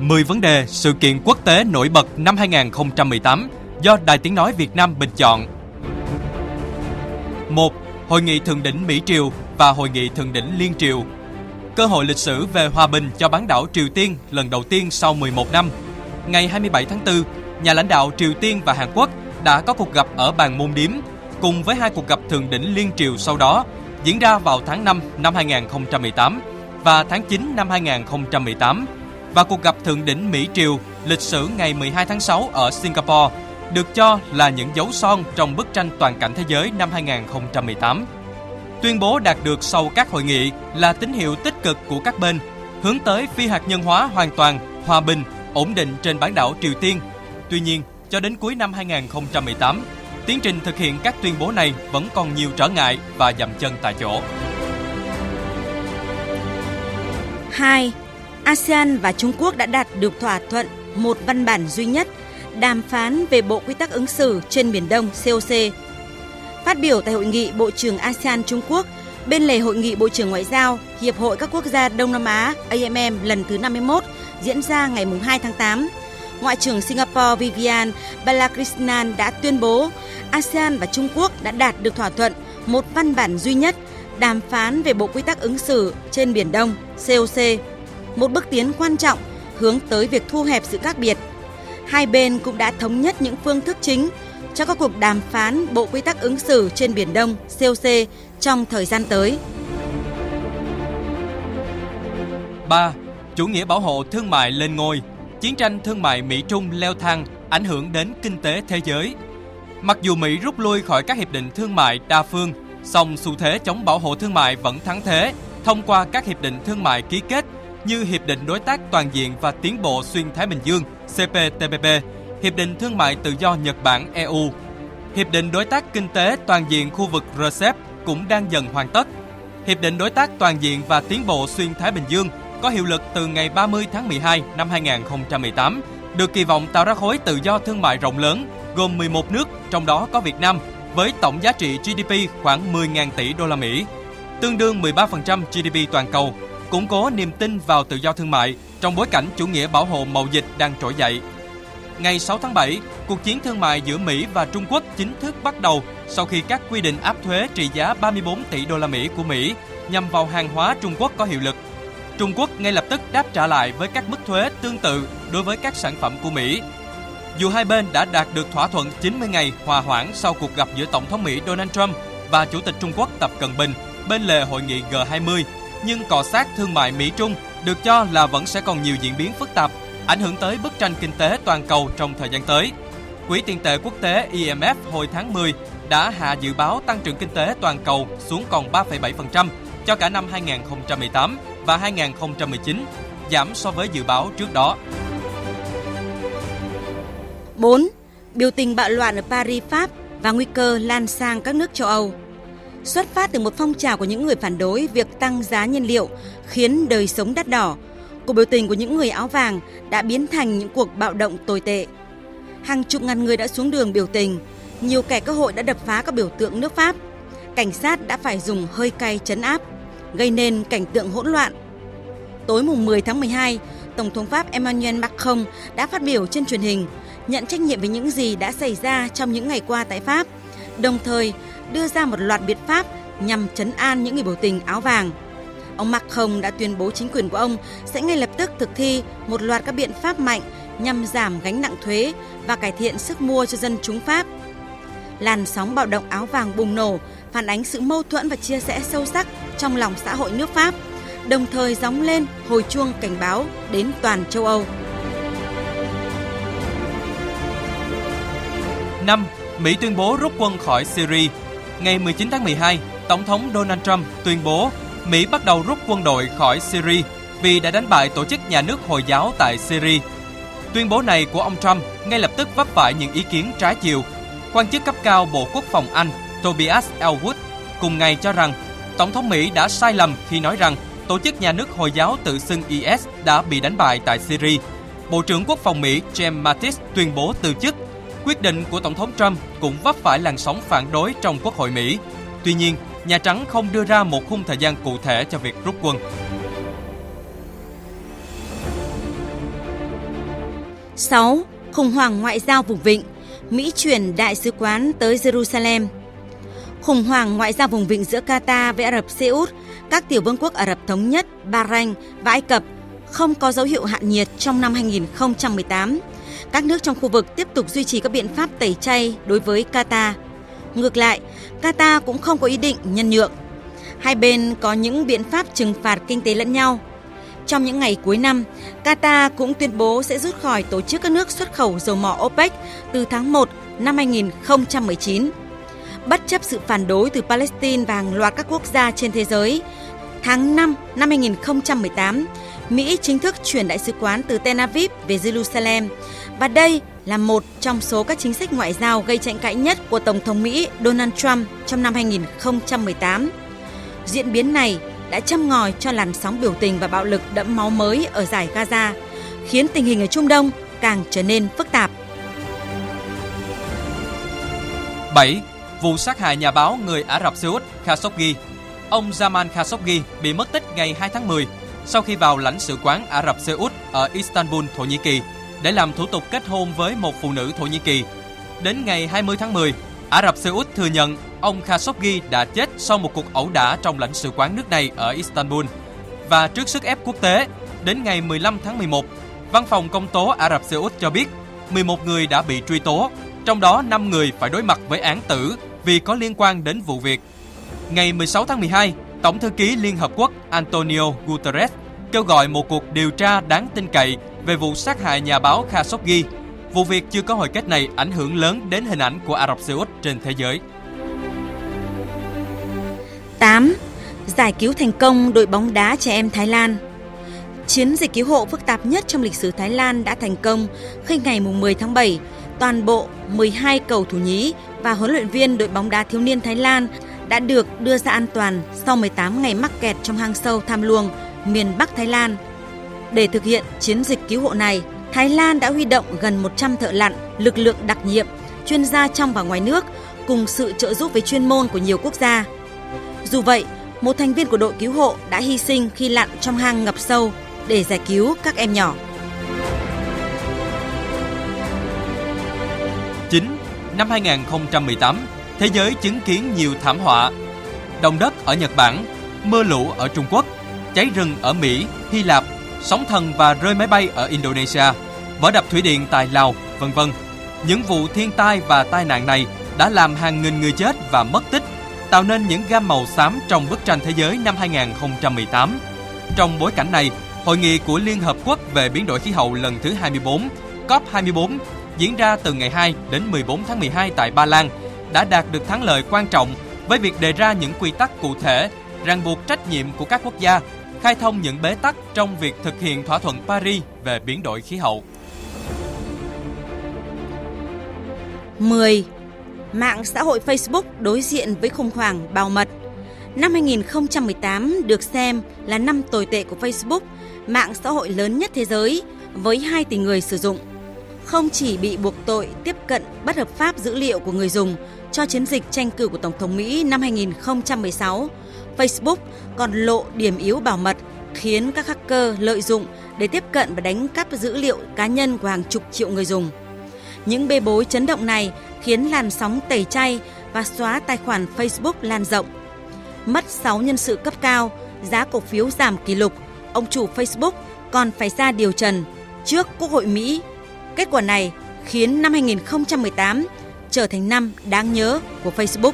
10 vấn đề sự kiện quốc tế nổi bật năm 2018 do Đài Tiếng Nói Việt Nam bình chọn. 1. Hội nghị thượng đỉnh Mỹ Triều và Hội nghị thượng đỉnh Liên Triều. Cơ hội lịch sử về hòa bình cho bán đảo Triều Tiên lần đầu tiên sau 11 năm. Ngày 27 tháng 4, nhà lãnh đạo Triều Tiên và Hàn Quốc đã có cuộc gặp ở bàn môn điếm cùng với hai cuộc gặp thượng đỉnh Liên Triều sau đó diễn ra vào tháng 5 năm 2018 và tháng 9 năm 2018 và cuộc gặp thượng đỉnh Mỹ Triều lịch sử ngày 12 tháng 6 ở Singapore được cho là những dấu son trong bức tranh toàn cảnh thế giới năm 2018. Tuyên bố đạt được sau các hội nghị là tín hiệu tích cực của các bên hướng tới phi hạt nhân hóa hoàn toàn, hòa bình, ổn định trên bán đảo Triều Tiên. Tuy nhiên, cho đến cuối năm 2018, tiến trình thực hiện các tuyên bố này vẫn còn nhiều trở ngại và dậm chân tại chỗ. 2. ASEAN và Trung Quốc đã đạt được thỏa thuận một văn bản duy nhất đàm phán về Bộ Quy tắc ứng xử trên Biển Đông COC. Phát biểu tại hội nghị Bộ trưởng ASEAN Trung Quốc, bên lề hội nghị Bộ trưởng Ngoại giao Hiệp hội các quốc gia Đông Nam Á AMM lần thứ 51 diễn ra ngày 2 tháng 8, Ngoại trưởng Singapore Vivian Balakrishnan đã tuyên bố ASEAN và Trung Quốc đã đạt được thỏa thuận một văn bản duy nhất đàm phán về Bộ Quy tắc ứng xử trên Biển Đông COC, một bước tiến quan trọng hướng tới việc thu hẹp sự khác biệt. Hai bên cũng đã thống nhất những phương thức chính cho các cuộc đàm phán Bộ Quy tắc ứng xử trên Biển Đông COC trong thời gian tới. 3. Chủ nghĩa bảo hộ thương mại lên ngôi Chiến tranh thương mại Mỹ-Trung leo thang ảnh hưởng đến kinh tế thế giới. Mặc dù Mỹ rút lui khỏi các hiệp định thương mại đa phương, song xu thế chống bảo hộ thương mại vẫn thắng thế thông qua các hiệp định thương mại ký kết như Hiệp định Đối tác Toàn diện và Tiến bộ Xuyên Thái Bình Dương CPTPP, Hiệp định Thương mại Tự do Nhật Bản EU, Hiệp định Đối tác Kinh tế Toàn diện khu vực RCEP cũng đang dần hoàn tất. Hiệp định Đối tác Toàn diện và Tiến bộ Xuyên Thái Bình Dương có hiệu lực từ ngày 30 tháng 12 năm 2018, được kỳ vọng tạo ra khối tự do thương mại rộng lớn gồm 11 nước, trong đó có Việt Nam, với tổng giá trị GDP khoảng 10.000 tỷ đô la Mỹ, tương đương 13% GDP toàn cầu, củng cố niềm tin vào tự do thương mại trong bối cảnh chủ nghĩa bảo hộ mậu dịch đang trỗi dậy. Ngày 6 tháng 7, cuộc chiến thương mại giữa Mỹ và Trung Quốc chính thức bắt đầu sau khi các quy định áp thuế trị giá 34 tỷ đô la Mỹ của Mỹ nhằm vào hàng hóa Trung Quốc có hiệu lực Trung Quốc ngay lập tức đáp trả lại với các mức thuế tương tự đối với các sản phẩm của Mỹ. Dù hai bên đã đạt được thỏa thuận 90 ngày hòa hoãn sau cuộc gặp giữa Tổng thống Mỹ Donald Trump và Chủ tịch Trung Quốc Tập Cận Bình bên lề hội nghị G20, nhưng cọ sát thương mại Mỹ-Trung được cho là vẫn sẽ còn nhiều diễn biến phức tạp, ảnh hưởng tới bức tranh kinh tế toàn cầu trong thời gian tới. Quỹ tiền tệ quốc tế IMF hồi tháng 10 đã hạ dự báo tăng trưởng kinh tế toàn cầu xuống còn 3,7% cho cả năm 2018 và 2019, giảm so với dự báo trước đó. 4. Biểu tình bạo loạn ở Paris, Pháp và nguy cơ lan sang các nước châu Âu. Xuất phát từ một phong trào của những người phản đối việc tăng giá nhiên liệu khiến đời sống đắt đỏ, cuộc biểu tình của những người áo vàng đã biến thành những cuộc bạo động tồi tệ. Hàng chục ngàn người đã xuống đường biểu tình, nhiều kẻ cơ hội đã đập phá các biểu tượng nước Pháp. Cảnh sát đã phải dùng hơi cay chấn áp gây nên cảnh tượng hỗn loạn. Tối mùng 10 tháng 12, Tổng thống Pháp Emmanuel Macron đã phát biểu trên truyền hình nhận trách nhiệm về những gì đã xảy ra trong những ngày qua tại Pháp, đồng thời đưa ra một loạt biện pháp nhằm chấn an những người biểu tình áo vàng. Ông Macron đã tuyên bố chính quyền của ông sẽ ngay lập tức thực thi một loạt các biện pháp mạnh nhằm giảm gánh nặng thuế và cải thiện sức mua cho dân chúng Pháp. Làn sóng bạo động áo vàng bùng nổ phản ánh sự mâu thuẫn và chia rẽ sâu sắc trong lòng xã hội nước Pháp, đồng thời gióng lên hồi chuông cảnh báo đến toàn châu Âu. 5. Mỹ tuyên bố rút quân khỏi Syria. Ngày 19 tháng 12, Tổng thống Donald Trump tuyên bố Mỹ bắt đầu rút quân đội khỏi Syria vì đã đánh bại tổ chức nhà nước Hồi giáo tại Syria. Tuyên bố này của ông Trump ngay lập tức vấp phải những ý kiến trái chiều. Quan chức cấp cao Bộ Quốc phòng Anh Tobias Elwood cùng ngày cho rằng Tổng thống Mỹ đã sai lầm khi nói rằng tổ chức nhà nước Hồi giáo tự xưng IS đã bị đánh bại tại Syria. Bộ trưởng Quốc phòng Mỹ James Mattis tuyên bố từ chức. Quyết định của Tổng thống Trump cũng vấp phải làn sóng phản đối trong Quốc hội Mỹ. Tuy nhiên, Nhà Trắng không đưa ra một khung thời gian cụ thể cho việc rút quân. Sáu, Khủng hoảng ngoại giao vùng vịnh. Mỹ chuyển đại sứ quán tới Jerusalem. Khủng hoảng ngoại giao vùng vịnh giữa Qatar với Ả Rập Xê Út, các tiểu vương quốc Ả Rập Thống Nhất, Bahrain và Ai Cập không có dấu hiệu hạ nhiệt trong năm 2018. Các nước trong khu vực tiếp tục duy trì các biện pháp tẩy chay đối với Qatar. Ngược lại, Qatar cũng không có ý định nhân nhượng. Hai bên có những biện pháp trừng phạt kinh tế lẫn nhau. Trong những ngày cuối năm, Qatar cũng tuyên bố sẽ rút khỏi tổ chức các nước xuất khẩu dầu mỏ OPEC từ tháng 1 năm 2019. Bất chấp sự phản đối từ Palestine và hàng loạt các quốc gia trên thế giới, tháng 5 năm 2018, Mỹ chính thức chuyển đại sứ quán từ Tel Aviv về Jerusalem và đây là một trong số các chính sách ngoại giao gây tranh cãi nhất của Tổng thống Mỹ Donald Trump trong năm 2018. Diễn biến này đã châm ngòi cho làn sóng biểu tình và bạo lực đẫm máu mới ở giải Gaza, khiến tình hình ở Trung Đông càng trở nên phức tạp. 7. Vụ sát hại nhà báo người Ả Rập Xê Út Khashoggi Ông Zaman Khashoggi bị mất tích ngày 2 tháng 10 sau khi vào lãnh sự quán Ả Rập Xê Út ở Istanbul, Thổ Nhĩ Kỳ để làm thủ tục kết hôn với một phụ nữ Thổ Nhĩ Kỳ. Đến ngày 20 tháng 10, Ả Rập Xê Út thừa nhận ông Khashoggi đã chết sau một cuộc ẩu đả trong lãnh sự quán nước này ở Istanbul. Và trước sức ép quốc tế, đến ngày 15 tháng 11, Văn phòng Công tố Ả Rập Xê Út cho biết 11 người đã bị truy tố, trong đó 5 người phải đối mặt với án tử vì có liên quan đến vụ việc. Ngày 16 tháng 12, Tổng thư ký Liên Hợp Quốc Antonio Guterres kêu gọi một cuộc điều tra đáng tin cậy về vụ sát hại nhà báo Khashoggi. Vụ việc chưa có hồi kết này ảnh hưởng lớn đến hình ảnh của Ả Rập Xê Út trên thế giới. 8. Giải cứu thành công đội bóng đá trẻ em Thái Lan Chiến dịch cứu hộ phức tạp nhất trong lịch sử Thái Lan đã thành công khi ngày 10 tháng 7, toàn bộ 12 cầu thủ nhí và huấn luyện viên đội bóng đá thiếu niên Thái Lan đã được đưa ra an toàn sau 18 ngày mắc kẹt trong hang sâu Tham Luông, miền Bắc Thái Lan. Để thực hiện chiến dịch cứu hộ này, Thái Lan đã huy động gần 100 thợ lặn, lực lượng đặc nhiệm, chuyên gia trong và ngoài nước cùng sự trợ giúp về chuyên môn của nhiều quốc gia. Dù vậy, một thành viên của đội cứu hộ đã hy sinh khi lặn trong hang ngập sâu để giải cứu các em nhỏ. 9. Năm 2018, thế giới chứng kiến nhiều thảm họa. Động đất ở Nhật Bản, mưa lũ ở Trung Quốc, cháy rừng ở Mỹ, Hy Lạp, sóng thần và rơi máy bay ở Indonesia, vỡ đập thủy điện tại Lào, vân vân. Những vụ thiên tai và tai nạn này đã làm hàng nghìn người chết và mất tích, tạo nên những gam màu xám trong bức tranh thế giới năm 2018. Trong bối cảnh này, Hội nghị của Liên Hợp Quốc về biến đổi khí hậu lần thứ 24, COP24, diễn ra từ ngày 2 đến 14 tháng 12 tại Ba Lan, đã đạt được thắng lợi quan trọng với việc đề ra những quy tắc cụ thể, ràng buộc trách nhiệm của các quốc gia, khai thông những bế tắc trong việc thực hiện thỏa thuận Paris về biến đổi khí hậu. 10. Mạng xã hội Facebook đối diện với khủng hoảng bảo mật. Năm 2018 được xem là năm tồi tệ của Facebook, mạng xã hội lớn nhất thế giới với 2 tỷ người sử dụng. Không chỉ bị buộc tội tiếp cận bất hợp pháp dữ liệu của người dùng cho chiến dịch tranh cử của Tổng thống Mỹ năm 2016, Facebook còn lộ điểm yếu bảo mật khiến các hacker lợi dụng để tiếp cận và đánh cắp dữ liệu cá nhân của hàng chục triệu người dùng. Những bê bối chấn động này khiến làn sóng tẩy chay và xóa tài khoản Facebook lan rộng. Mất 6 nhân sự cấp cao, giá cổ phiếu giảm kỷ lục, ông chủ Facebook còn phải ra điều trần trước Quốc hội Mỹ. Kết quả này khiến năm 2018 trở thành năm đáng nhớ của Facebook.